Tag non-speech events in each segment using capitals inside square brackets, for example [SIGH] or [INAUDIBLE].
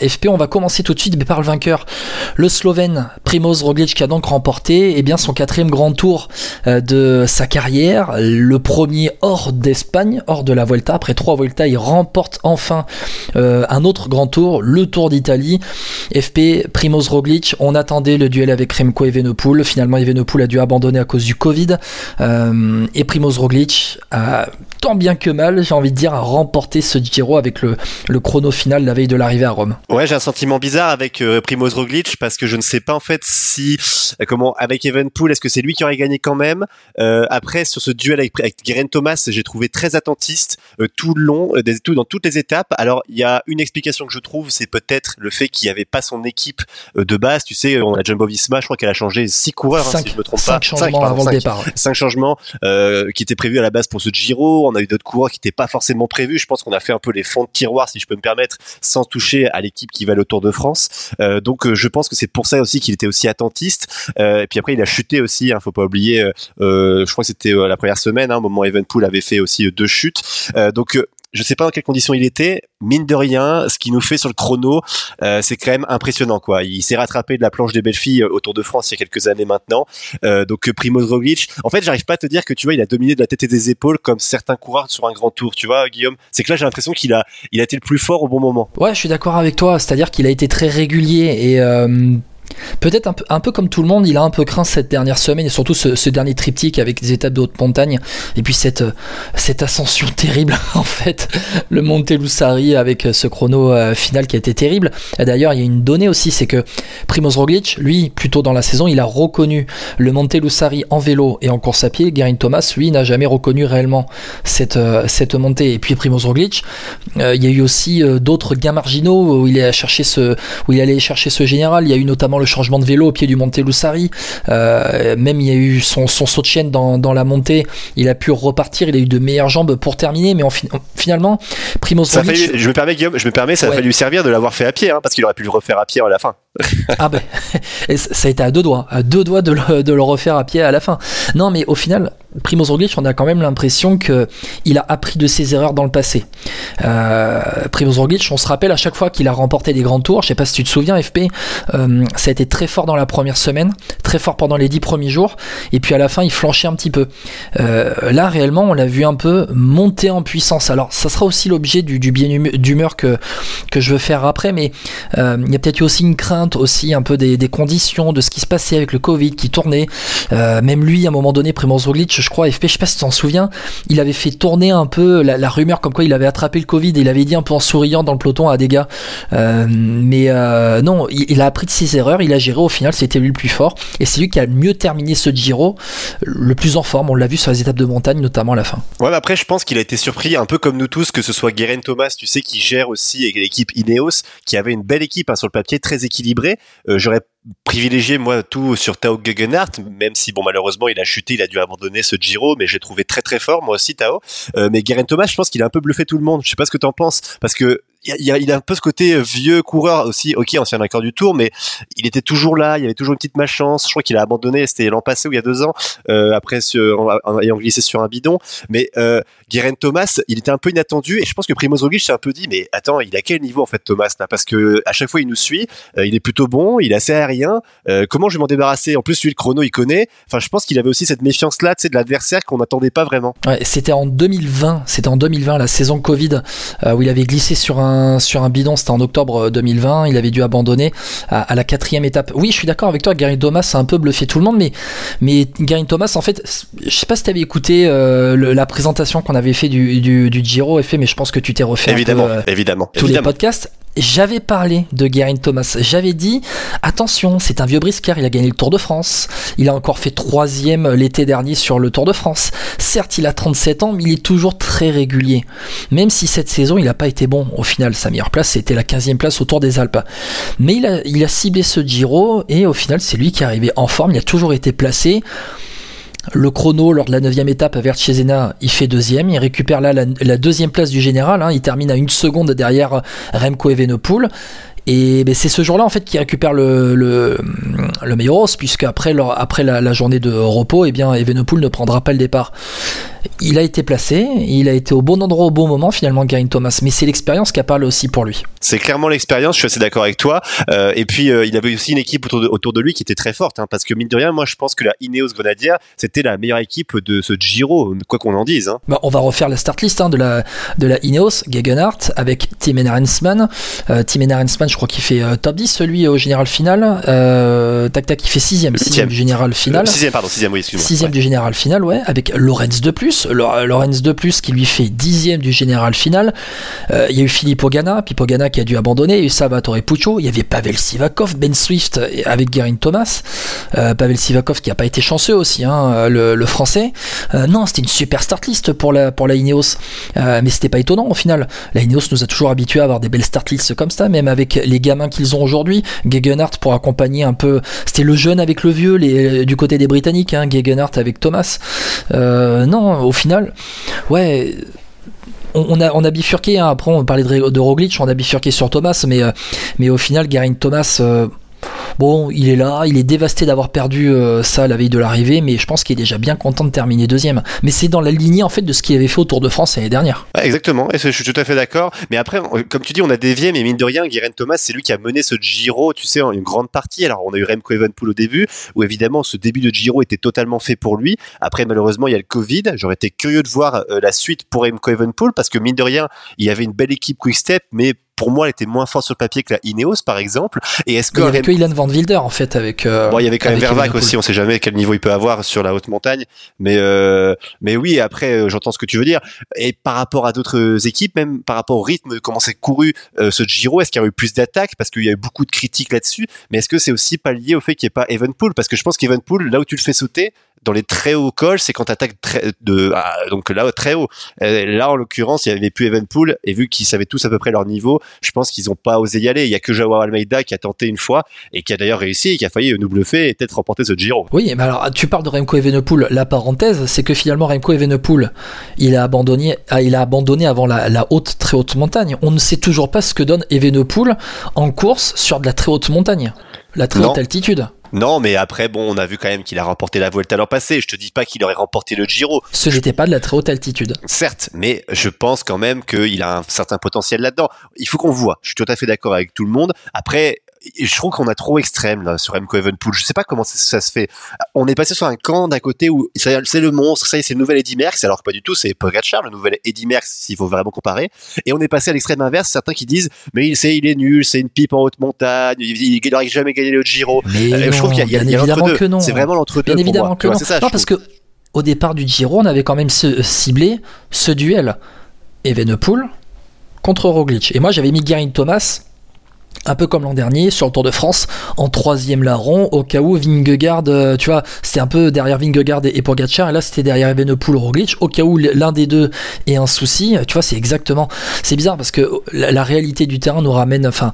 FP, on va commencer tout de suite par le vainqueur, le Slovène Primoz Roglic qui a donc remporté eh son quatrième grand tour euh, de sa carrière, le premier hors d'Espagne, hors de la Vuelta. Après trois Vuelta, il remporte enfin euh, un autre grand tour, le Tour d'Italie. FP, Primoz Roglic, on attendait le duel avec Remco Evenepoel. Finalement, Evenepoel a dû abandonner à cause du Covid. Euh, et Primoz Roglic a tant bien que mal, j'ai envie de dire, a remporté ce Giro avec le, le chrono final la veille de l'arrivée à Rome. Ouais, j'ai un sentiment bizarre avec euh, Primoz Roglic parce que je ne sais pas en fait si euh, comment avec Evenpool est-ce que c'est lui qui aurait gagné quand même? Euh, après sur ce duel avec, avec Guerin Thomas, j'ai trouvé très attentiste euh, tout le long, des, tout dans toutes les étapes. Alors il y a une explication que je trouve, c'est peut-être le fait qu'il n'y avait pas son équipe de base. Tu sais, on a Jumbo-Visma, je crois qu'elle a changé six coureurs, cinq, hein, si je me trompe cinq pas. Changements avant cinq, le départ. Cinq changements qui étaient prévus à la base pour ce Giro. On a eu d'autres coureurs qui n'étaient pas forcément prévus. Je pense qu'on a fait un peu les fonds de tiroir, si je peux me permettre, sans toucher à l'équipe qui va le Tour de France. Euh, donc euh, je pense que c'est pour ça aussi qu'il était aussi attentiste. Euh, et puis après il a chuté aussi, hein, faut pas oublier. Euh, je crois que c'était la première semaine, hein, au moment Evenpool avait fait aussi deux chutes. donc je sais pas dans quelles conditions il était. Mine de rien, ce qu'il nous fait sur le chrono, euh, c'est quand même impressionnant, quoi. Il s'est rattrapé de la planche des belles filles au Tour de France il y a quelques années maintenant. Euh, donc Primoz Roglic, en fait, j'arrive pas à te dire que tu vois, il a dominé de la tête et des épaules comme certains coureurs sur un grand tour, tu vois, Guillaume. C'est que là, j'ai l'impression qu'il a, il a été le plus fort au bon moment. Ouais, je suis d'accord avec toi. C'est-à-dire qu'il a été très régulier et euh, Peut-être un peu, comme tout le monde, il a un peu craint cette dernière semaine et surtout ce, dernier triptyque avec des étapes de haute montagne et puis cette, cette ascension [LAUGHS] terrible en fait, le Monte Lussari avec ce chrono euh, final qui a été terrible. D'ailleurs, il y a une donnée aussi, c'est que Primoz Roglic, lui, plus tôt dans la saison, il a reconnu le Monte Lussari en vélo et en course à pied. Garin Thomas, lui, n'a jamais reconnu réellement cette, euh, cette montée. Et puis Primoz Roglic, euh, il y a eu aussi euh, d'autres gains marginaux où il, est ce, où il allait chercher ce général. Il y a eu notamment le changement de vélo au pied du Monte Lussari. Euh, même il y a eu son, son saut de chaîne dans, dans, la montée. Il a pu repartir. Il a eu de meilleures jambes pour terminer. Mais en fi finalement, Primoz Roglic. Je me permets, Guillaume, je me permets, ça ouais. a fallu servir de l'avoir fait à pied, hein, parce qu'il aurait pu le refaire à pied à la fin. Ah ben, [LAUGHS] ça a été à deux doigts, à deux doigts de le, refaire à pied à la fin. Non, mais au final, Primoz Roglic, on a quand même l'impression que il a appris de ses erreurs dans le passé. Euh, Primoz Roglic, on se rappelle à chaque fois qu'il a remporté des grands tours, je sais pas si tu te souviens, FP, euh, ça a été très fort dans la première semaine, très fort pendant les dix premiers jours, et puis à la fin il flanchait un petit peu. Euh, là réellement, on l'a vu un peu monter en puissance. Alors ça sera aussi l'objet du, bien d'humeur que que je veux faire après, mais euh, il y a peut-être eu aussi une crainte aussi un peu des, conditions, de ce qui se passait avec le Covid qui tournait. Euh, même lui, à un moment donné, Primoz Roglic, je crois, FP, je sais pas si tu t'en souviens, il avait fait tourner un peu la, rumeur comme quoi il avait attrapé le Covid et il avait dit un peu en souriant dans le peloton à des gars. Euh, mais euh, non, il, il, a appris de ses erreurs, il a géré au final, c'était lui le plus fort et c'est lui qui a mieux terminé ce Giro, le plus en forme. On l'a vu sur les étapes de montagne, notamment à la fin. Ouais, après, je pense qu'il a été surpris, un peu comme nous tous, que ce soit Guerin Thomas, tu sais, qui gère aussi l'équipe Ineos, qui avait une belle équipe hein, sur le papier, très équilibrée. Euh, J'aurais privilégié moi tout sur Tao Gegenhardt même si bon malheureusement il a chuté il a dû abandonner ce Giro mais j'ai trouvé très très fort moi aussi Tao euh, mais Guerin Thomas je pense qu'il a un peu bluffé tout le monde je sais pas ce que t'en penses parce que il a, il a un peu ce côté vieux coureur aussi, ok, ancien vainqueur du Tour, mais il était toujours là, il y avait toujours une petite malchance. Je crois qu'il a abandonné, c'était l'an passé ou il y a deux ans, euh, après sur, en, en, ayant glissé sur un bidon. Mais euh, Guerin Thomas, il était un peu inattendu et je pense que Primoz Roglic s'est un peu dit, mais attends, il a quel niveau en fait Thomas là? Parce que à chaque fois il nous suit, euh, il est plutôt bon, il est assez aérien. Euh, comment je vais m'en débarrasser? En plus, lui le chrono, il connaît. Enfin, je pense qu'il avait aussi cette méfiance là, tu sais, de l'adversaire qu'on n'attendait pas vraiment. Ouais, c'était en 2020, c'était en 2020 la saison Covid euh, où il avait glissé sur un sur un bidon c'était en octobre 2020, il avait dû abandonner à, à la quatrième étape. Oui, je suis d'accord avec toi, Gary Thomas a un peu bluffé tout le monde, mais, mais Gary Thomas, en fait, je sais pas si tu avais écouté euh, le, la présentation qu'on avait fait du, du, du Giro, fait, mais je pense que tu t'es refait évidemment, peu, euh, évidemment, tous évidemment. les podcasts j'avais parlé de Guerin Thomas. J'avais dit, attention, c'est un vieux briscard, il a gagné le Tour de France. Il a encore fait troisième l'été dernier sur le Tour de France. Certes, il a 37 ans, mais il est toujours très régulier. Même si cette saison, il n'a pas été bon. Au final, sa meilleure place, c'était la 15e place au Tour des Alpes. Mais il a, il a ciblé ce Giro, et au final, c'est lui qui est arrivé en forme. Il a toujours été placé. Le chrono lors de la neuvième étape à Vercesena, il fait deuxième. Il récupère là la, deuxième place du général. Hein. Il termine à une seconde derrière Remco Evenepoel. Et ben, c'est ce jour-là en fait qui récupère le, le, Meiros, puisque après, la, journée de repos, eh bien, Evenepoel ne prendra pas le départ. Il a été placé, il a été au bon endroit au bon moment finalement, Garin Thomas. Mais c'est l'expérience qui a parlé aussi pour lui. C'est clairement l'expérience, je suis assez d'accord avec toi. Euh, et puis euh, il avait aussi une équipe autour de, autour de lui qui était très forte, hein, parce que mine de rien, moi je pense que la Ineos Grenadier, c'était la meilleure équipe de ce Giro, quoi qu'on en dise. Hein. Bah, on va refaire la start list hein, de, la, de la Ineos, Gegenhardt, avec Tim Rensman. Euh, Tim Rensman, je crois qu'il fait top 10, celui au général final. Tac tac, il fait 6 sixième du général final. 6 pardon, 6 oui, excuse-moi. 6 du général final, ouais, avec Lorenz de plus. Lorenz de plus qui lui fait 10 du général final. Euh, il y a eu Philippe Ogana, puis Ogana qui a dû abandonner. Il y a eu Salvatore Puccio. Il y avait Pavel Sivakov, Ben Swift avec Guerin Thomas. Euh, Pavel Sivakov qui a pas été chanceux aussi, hein, le, français. non, c'était une super start list pour la, pour la Ineos. mais c'était pas étonnant au final. La Ineos nous a toujours habitués à avoir des belles start lists comme ça, même avec les gamins qu'ils ont aujourd'hui. Gegenhardt pour accompagner un peu. C'était le jeune avec le vieux, du côté des Britanniques, hein, Gegenhardt avec Thomas. Euh, au final, ouais on a, bifurqué, hein. après on parlait de, de Roglic, on a bifurqué sur Thomas, mais, euh, au final, Garin Thomas, euh, Bon, il est là, il est dévasté d'avoir perdu euh, ça la veille de l'arrivée, mais je pense qu'il est déjà bien content de terminer deuxième. Mais c'est dans la lignée en fait de ce qu'il avait fait au Tour de France l'année dernière. exactement, je suis tout à fait d'accord. Mais après, comme tu dis, on a dévié, mais mine de rien, Guérin Thomas, c'est lui qui a mené ce Giro, tu sais, en une grande partie. Alors, on a eu Remco Evenpool au début, où évidemment, ce début de Giro était totalement fait pour lui. Après, malheureusement, il y a le Covid. J'aurais été curieux de voir euh, la suite pour Remco Evenpool, parce que mine de rien, il y avait une belle équipe Quick Step, mais pour moi, elle était moins forte sur le papier que la Ineos, par exemple. Et est-ce que il y avait que Ilan Van Wilder en fait avec. Euh, bon, il y avait quand même Vervac aussi. On sait jamais quel niveau il peut avoir sur la haute montagne, mais euh, mais oui. Après, euh, j'entends ce que tu veux dire. Et par rapport à d'autres équipes, même par rapport au rythme, comment s'est couru ce Giro, est-ce qu'il y a eu plus d'attaques? Parce qu'il y a eu beaucoup de critiques là-dessus. Mais est-ce que c'est aussi pas lié au fait qu'il n'y ait pas Evenpool? Parce que je pense qu'Evenpool, là où tu le fais sauter, dans les très hauts cols, c'est quand tu attaques très, de, ah, donc là, très haut. Euh, là, en l'occurrence, il y avait plus Evenpool, et vu qu'ils savaient tous à peu près leur niveau, je pense qu'ils ont pas osé y aller. Il y a que Joao Almeida qui a tenté une fois, et qui a d'ailleurs réussi, et qui a failli nous bluffer et peut-être remporter ce Giro. Oui, mais alors, tu parles de Remco Evenepoel. La parenthèse, c'est que finalement, Remco Evenepoel, il a abandonné, ah, il a abandonné avant la, la, haute, très haute montagne. On ne sait toujours pas ce que donne Evenepoel en course sur de la très haute montagne. La très haute altitude. Non, mais après, bon, on a vu quand même qu'il a remporté la Vuelta l'an passé. Je te dis pas qu'il aurait remporté le Giro. Ce n'était pas de la très haute altitude. Certes, mais je pense quand même qu'il a un certain potentiel là-dedans. Il faut qu'on voit. Je suis tout à fait d'accord avec tout le monde. Après, je trouve qu'on a trop extrême là sur Remco Evenpool. Je sais pas comment ça, se fait. On est passé sur un camp d'un côté où c'est le monstre, ça c'est le nouvel Eddy Merckx, alors que pas du tout, c'est Pogacar, le nouvel Eddy Merckx s'il faut vraiment comparer. Et on est passé à l'extrême inverse, certains qui disent mais il c'est il est nul, c'est une pipe en haute montagne, il n'aurait jamais gagné le Giro. Mais euh, je trouve qu'il y a, l'entre-deux. C'est vraiment l'entre-deux. Bien évidemment que non. Ça, non parce que au départ du Giro, on avait quand même ciblé ce duel Evenepoel contre Roglic. Et moi j'avais mis Geraint Thomas un peu comme l'an dernier sur le Tour de France en troisième larron au cas où Vingegaard euh, tu vois c'était un peu derrière Vingegaard et, Pogacar et là c'était derrière Evenepoel Roglic. Au cas où l'un des deux ait un souci tu vois c'est exactement c'est bizarre parce que la, réalité du terrain nous ramène enfin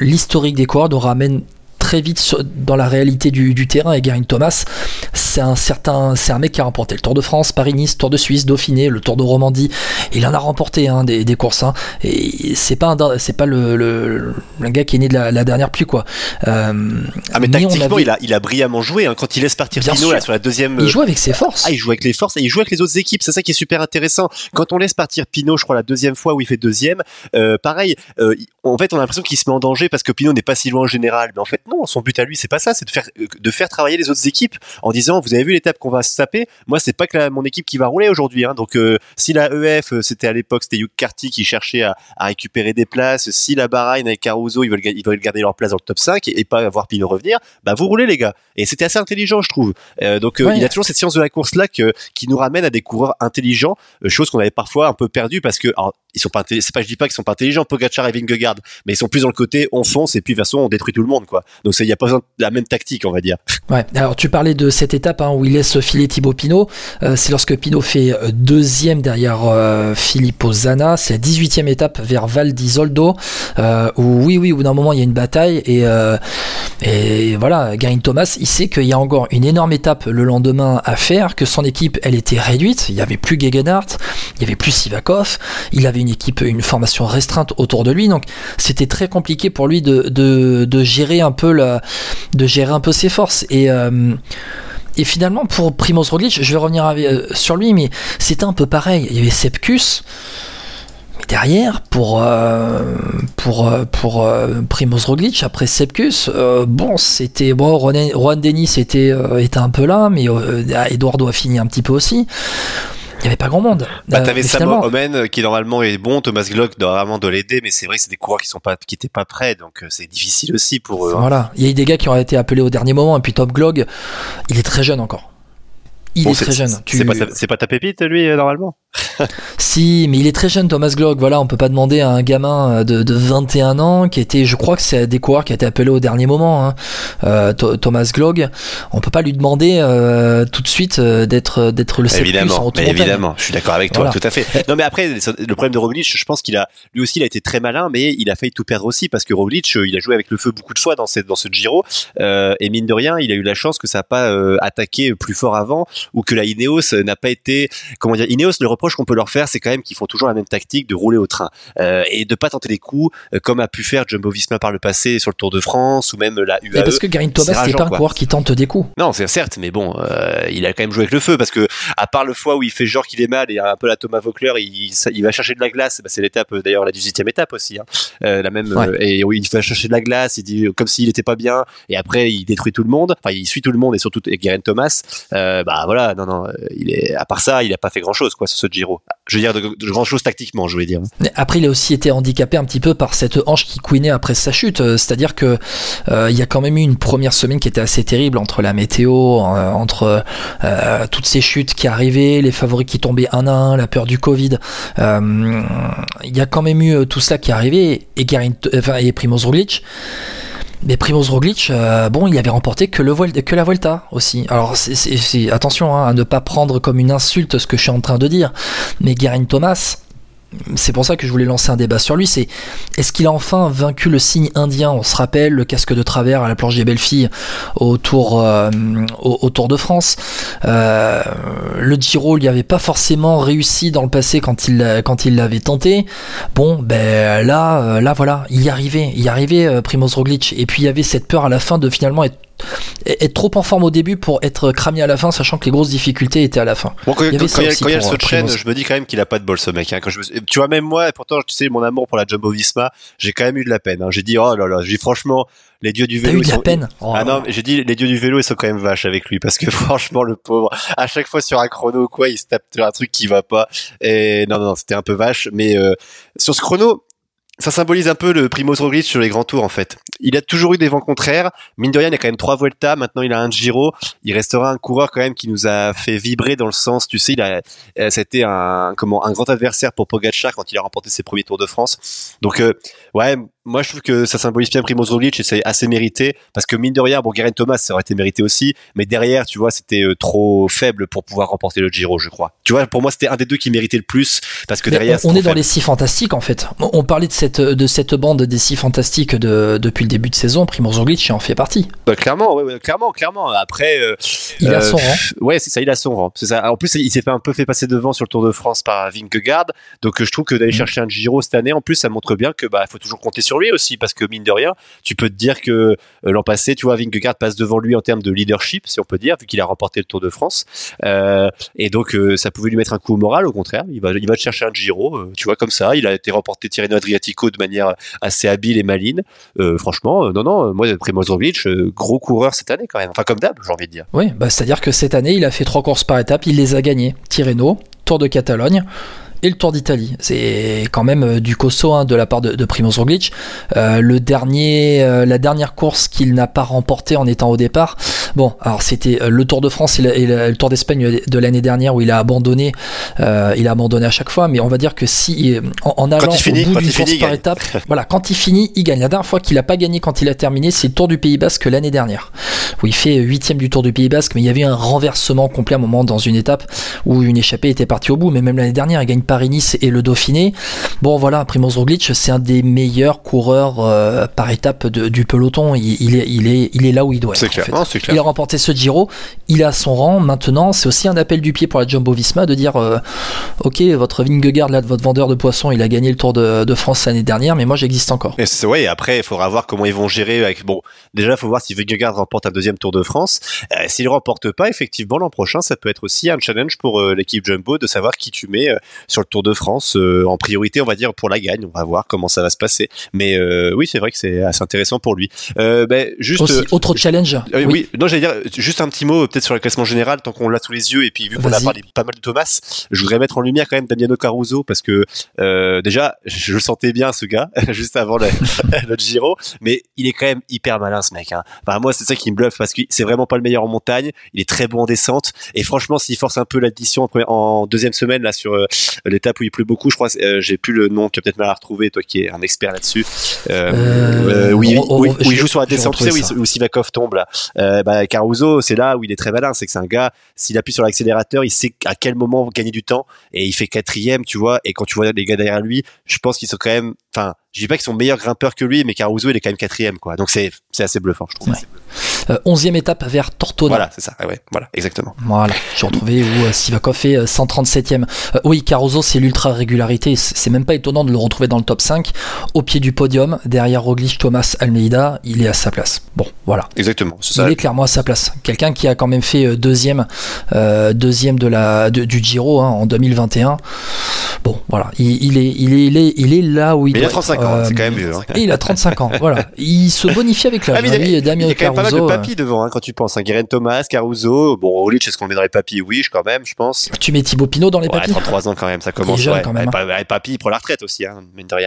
l'historique des coureurs nous ramène très vite dans la réalité du, terrain et Garin Thomas c'est un certain c'est un mec qui a remporté le Tour de France Paris-Nice Tour de Suisse Dauphiné le Tour de Romandie. Il en a remporté hein, des, courses hein. et c'est pas c'est pas le, le, gars qui est né de la, dernière pluie quoi. Euh, ah mais tactiquement il a il a brillamment joué hein. quand il laisse partir Pinot là, sur la deuxième il joue avec ses forces. ah il joue avec les forces et il joue avec les autres équipes. C'est ça qui est super intéressant. Quand on laisse partir Pinot je crois la deuxième fois où il fait deuxième euh, pareil euh, en fait on a l'impression qu'il se met en danger parce que Pinot n'est pas si loin en général mais en fait non son but à lui, c'est pas ça, c'est de faire, de faire travailler les autres équipes en disant, vous avez vu l'étape qu'on va se taper? Moi, c'est pas que mon équipe qui va rouler aujourd'hui. Hein. Donc, euh, si la EF, euh, c'était à l'époque, c'était Hugh Carty qui cherchait à, récupérer des places. Si la Bahrain avec Caruso, ils veulent, ils veulent garder leur place dans le top 5 et, pas voir Pinot revenir, bah vous roulez les gars. Et c'était assez intelligent, je trouve. Euh, donc, il y a toujours cette science de la course là qui nous ramène à des coureurs intelligents, chose qu'on avait parfois un peu perdu parce que ils sont pas c'est pas je dis pas qu'ils sont pas intelligents Pogacar et Vingegaard mais ils sont plus dans le côté on fonce et puis de toute façon on détruit tout le monde quoi. Donc il y a pas besoin de la même tactique on va dire. [LAUGHS] Ouais. Alors tu parlais de cette étape hein, où il laisse filer Thibaut Pinot. Euh, c'est lorsque Pinot fait euh, deuxième derrière euh, Filippo Zana c'est la 18e étape vers Val d'Isoldo où oui oui au bout d'un moment il y a une bataille et et voilà Garin Thomas il sait qu'il y a encore une énorme étape le lendemain à faire que son équipe elle était réduite. Il y avait plus Gegenhardt il y avait plus Sivakov il avait une équipe, une formation restreinte autour de lui, donc c'était très compliqué pour lui de, de, gérer un peu la, de gérer un peu ses forces. Et, euh, et finalement, pour Primoz Roglic, je vais revenir sur lui, mais c'était un peu pareil. Il y avait Sepkus derrière pour euh, pour euh, pour euh, Primoz Roglic après Sepkus bon c'était bon Juan Denis était était un peu là mais Eduardo a fini un petit peu aussi il n'y avait pas grand monde. Bah, t'avais Sam Omen qui normalement est bon, Thomas Glock normalement doit l'aider, mais c'est vrai que c'est des coureurs qui sont pas, qui étaient pas prêts, donc c'est difficile aussi pour eux. Hein. Voilà, il y a eu des gars qui ont été appelés au dernier moment, et puis Top Glog, il est très jeune encore. Il est, très jeune. C'est pas, pas, ta pépite lui normalement? Si, mais il est très jeune, Thomas Glock. Voilà, on peut pas demander à un gamin de, de 21 ans qui était, je crois que c'est des coureurs qui a été appelé au dernier moment, hein, euh, Thomas Glock. On peut pas lui demander euh, tout de suite euh, d'être d'être le Évidemment, mais évidemment, je suis d'accord avec toi, tout à fait. [LAUGHS] Non, mais après, le problème de Roglic, je pense qu'il a, lui aussi, il a été très malin, mais il a failli tout perdre aussi parce que Roglic, il a joué avec le feu beaucoup de fois dans cette dans ce Giro, et mine de rien, il a eu la chance que ça n'a pas attaqué plus fort avant ou que la Ineos n'a pas été, comment dire, Ineos le reproche qu'on peut leur faire, c'est quand même qu'ils font toujours la même tactique de rouler au train euh, et de pas tenter des coups euh, comme a pu faire Jumbo Visma par le passé sur le Tour de France ou même la UAE. parce que Garin Thomas c'est pas un coureur qui tente des coups. Non, c'est certes, mais bon, euh, il a quand même joué avec le feu parce que à part le fois où il fait genre qu'il est mal et un peu la Thomas Vauclair, il, il va chercher de la glace. Bah, c'est l'étape d'ailleurs la 18e étape aussi, hein. la même. et oui, il va chercher de la glace. Il dit comme s'il était pas bien et après il détruit tout le monde. Enfin, il suit tout le monde et surtout Garin Thomas. bah voilà, non non, il est à part ça, il a pas fait grand chose quoi sur ce Giro. Je veux dire de, grand chose tactiquement, je voulais dire. Après, il a aussi été handicapé un petit peu par cette hanche qui couinait après sa chute. Euh, c'est-à-dire que euh, il y a quand même eu une première semaine qui était assez terrible entre la météo, euh, entre toutes ces chutes qui arrivaient, les favoris qui tombaient un à un, la peur du Covid. Il y a quand même eu tout cela qui arrivait et, Garin, enfin, et Primoz Roglic. Mais Primoz Roglic, bon, il avait remporté que, la Volta aussi. Alors, attention hein, à ne pas prendre comme une insulte ce que je suis en train de dire. Mais Garin Thomas, c'est pour ça que je voulais lancer un débat sur lui, c'est est-ce qu'il a enfin vaincu le signe indien? On se rappelle le casque de travers à la planche des belles filles au Tour, euh, au, Tour de France. Euh, le Giro, il n'y avait pas forcément réussi dans le passé quand il quand il l'avait tenté. Bon, ben là, euh, là voilà, il y arrivait, il y arrivait Primoz Roglic. Et puis il y avait cette peur à la fin de finalement être être trop en forme au début pour être cramé à la fin, sachant que les grosses difficultés étaient à la fin. Bon, quand il y, a, ce traîne, je me dis quand même qu'il a pas de bol ce mec. Hein. Quand je Tu vois, même moi, pourtant, tu sais, mon amour pour la Jumbo Visma, j'ai quand même eu de la peine. Hein. J'ai dit, oh là là, j'ai dit franchement, les dieux du vélo. eu de la peine. Oh ah non, j'ai dit les dieux du vélo ils sont quand même vaches avec lui parce que [LAUGHS] franchement le pauvre, à chaque fois sur un chrono quoi, il se tape un truc qui va pas. Et non non, non c'était un peu vache. Mais euh, sur ce chrono, ça symbolise un peu le Primoz Roglic sur les grands tours en fait. Il a toujours eu des vents contraires. Mine de rien, il a quand même trois Vuelta. Maintenant, il a un Giro. Il restera un coureur quand même qui nous a fait vibrer dans le sens, tu sais, il a, c'était euh, un comment un grand adversaire pour Pogacar quand il a remporté ses premiers Tours de France. Donc euh, ouais, moi je trouve que ça symbolise bien Primoz Roglic et c'est assez mérité parce que mine de rien, bon, Guerin Thomas ça aurait été mérité aussi, mais derrière, tu vois, c'était euh, trop faible pour pouvoir remporter le Giro, je crois. Tu vois, pour moi, c'était un des deux qui méritait le plus parce que derrière, on, est, dans les six fantastiques en fait. On parlait de cette de cette bande des six fantastiques de, depuis le début de saison. Primoz Roglic en fait partie. Bah, clairement, ouais, clairement, clairement. Après, euh, il a son rang. Ouais, c'est ça, il a son rang. C'est ça. En plus, il s'est fait un peu fait passer devant sur le Tour de France par Vingegaard. Donc, je trouve que d'aller mm. chercher un Giro cette année, en plus, ça montre bien que bah faut toujours compter sur lui aussi parce que de rien, tu peux te dire que euh, l'an passé, tu vois, Vingegaard passe devant lui en termes de leadership, si on peut dire, vu qu'il a remporté le Tour de France. Euh, et donc, euh, ça pouvait lui mettre un coup au moral, au contraire. Il va, il va chercher un Giro, tu vois, comme ça. Il a été remporté Tirreno Adriatico de manière assez habile et maline. franchement, non, non, moi, Primoz Roglic, gros coureur cette année quand même. Enfin, comme d'hab, j'ai envie de dire. Oui, bah, c'est-à-dire que cette année, il a fait trois courses par étape, il les a gagnées. Tirreno, Tour de Catalogne et le Tour d'Italie. C'est quand même euh, du cosso hein, de la part de, de Primoz Roglic. Euh, le dernier, euh, la dernière course qu'il n'a pas remportée en étant au départ. Bon, alors c'était le Tour de France et, le, Tour d'Espagne de l'année dernière où il a abandonné. il a abandonné à chaque fois, mais on va dire que si en, allant au bout d'une course par étape, [LAUGHS] voilà, quand il finit, il gagne. La dernière fois qu'il n'a pas gagné quand il a terminé, c'est le Tour du Pays Basque l'année dernière, où il fait huitième du Tour du Pays Basque, mais il y avait un renversement complet à un moment dans une étape où une échappée était partie au bout. Mais même l'année dernière, il gagne Paris-Nice et le Dauphiné. Bon voilà, Primoz Roglic, c'est un des meilleurs coureurs euh, par étape du peloton. Il, est, il, est, il est là où il doit être. C'est clair. il il a remporté ce Giro, il a son rang. Maintenant, c'est aussi un appel du pied pour la Jumbo Visma de dire euh, Ok, votre Vingegaard, là, votre vendeur de poissons, il a gagné le Tour de, de France l'année dernière, mais moi j'existe encore. Et c'est, ouais, après, il faudra voir comment ils vont gérer. Avec, bon, déjà, il faut voir si Vingegaard remporte un deuxième Tour de France. Euh, s'il ne remporte pas, effectivement, l'an prochain, ça peut être aussi un challenge pour euh, l'équipe Jumbo de savoir qui tu mets sur le Tour de France en priorité, on va dire, pour la gagne. On va voir comment ça va se passer. Mais oui, c'est vrai que c'est assez intéressant pour lui. Ben, juste aussi, autre challenge. oui. oui, non, j'allais dire juste un petit mot peut-être sur le classement général tant qu'on l'a sous les yeux et puis vu qu'on a parlé pas mal de Thomas, je voudrais mettre en lumière quand même Damiano Caruso parce que euh, déjà je le sentais bien ce gars [LAUGHS] juste avant le, [LAUGHS] le, Giro, mais il est quand même hyper malin ce mec. Hein. Enfin moi c'est ça qui me bluffe parce que c'est vraiment pas le meilleur en montagne, il est très bon en descente et franchement s'il force un peu l'addition en, deuxième semaine là sur euh, l'étape où il pleut beaucoup, je crois euh, j'ai plus le nom, tu as peut-être mal à retrouver toi qui es un expert là-dessus. Euh, oui, oui, il joue sur la descente, tu sais où, Sivakov tombe là. bah, Caruso c'est là où il est très malin, c'est que c'est un gars s'il appuie sur l'accélérateur, il sait à quel moment gagner du temps et il fait quatrième, tu vois. Et quand tu vois les gars derrière lui, je pense qu'ils sont quand même, enfin, je dis pas qu'ils sont meilleurs grimpeurs que lui, mais Caruso il est quand même quatrième, quoi. Donc c'est c'est assez bluffant, je trouve. Euh, onzième étape vers Tortona. Voilà, c'est ça. Ouais, voilà, exactement. Voilà, j'ai retrouvé où euh, Sivakov est 137e. Euh, oui, Caruso, c'est l'ultra régularité. C'est même pas étonnant de le retrouver dans le top 5. Au pied du podium, derrière Roglic, Thomas, Almeida, il est à sa place. Bon, voilà. Exactement. Ça. Il est clairement à sa place. Quelqu'un qui a quand même fait deuxième, deuxième de la du Giro hein, en 2021. Bon, voilà, il, est, il est, il est, il est là où il. Mais 35 ans, c'est quand même mieux. Hein. Et il a 35 ans. Voilà, il se bonifie avec l'âge. Ah, il, y a quand même pas mal de papy devant hein, quand tu penses. Hein. Guerin Thomas, Caruso, bon Roglic, est-ce qu'on met dans les papy? Oui, quand même, je pense. Tu mets Thibaut Pinot dans les ouais, papy 33 ans quand même, ça commence. Il est jeune, quand même. Papy, il prend la retraite aussi, hein, mine de rien.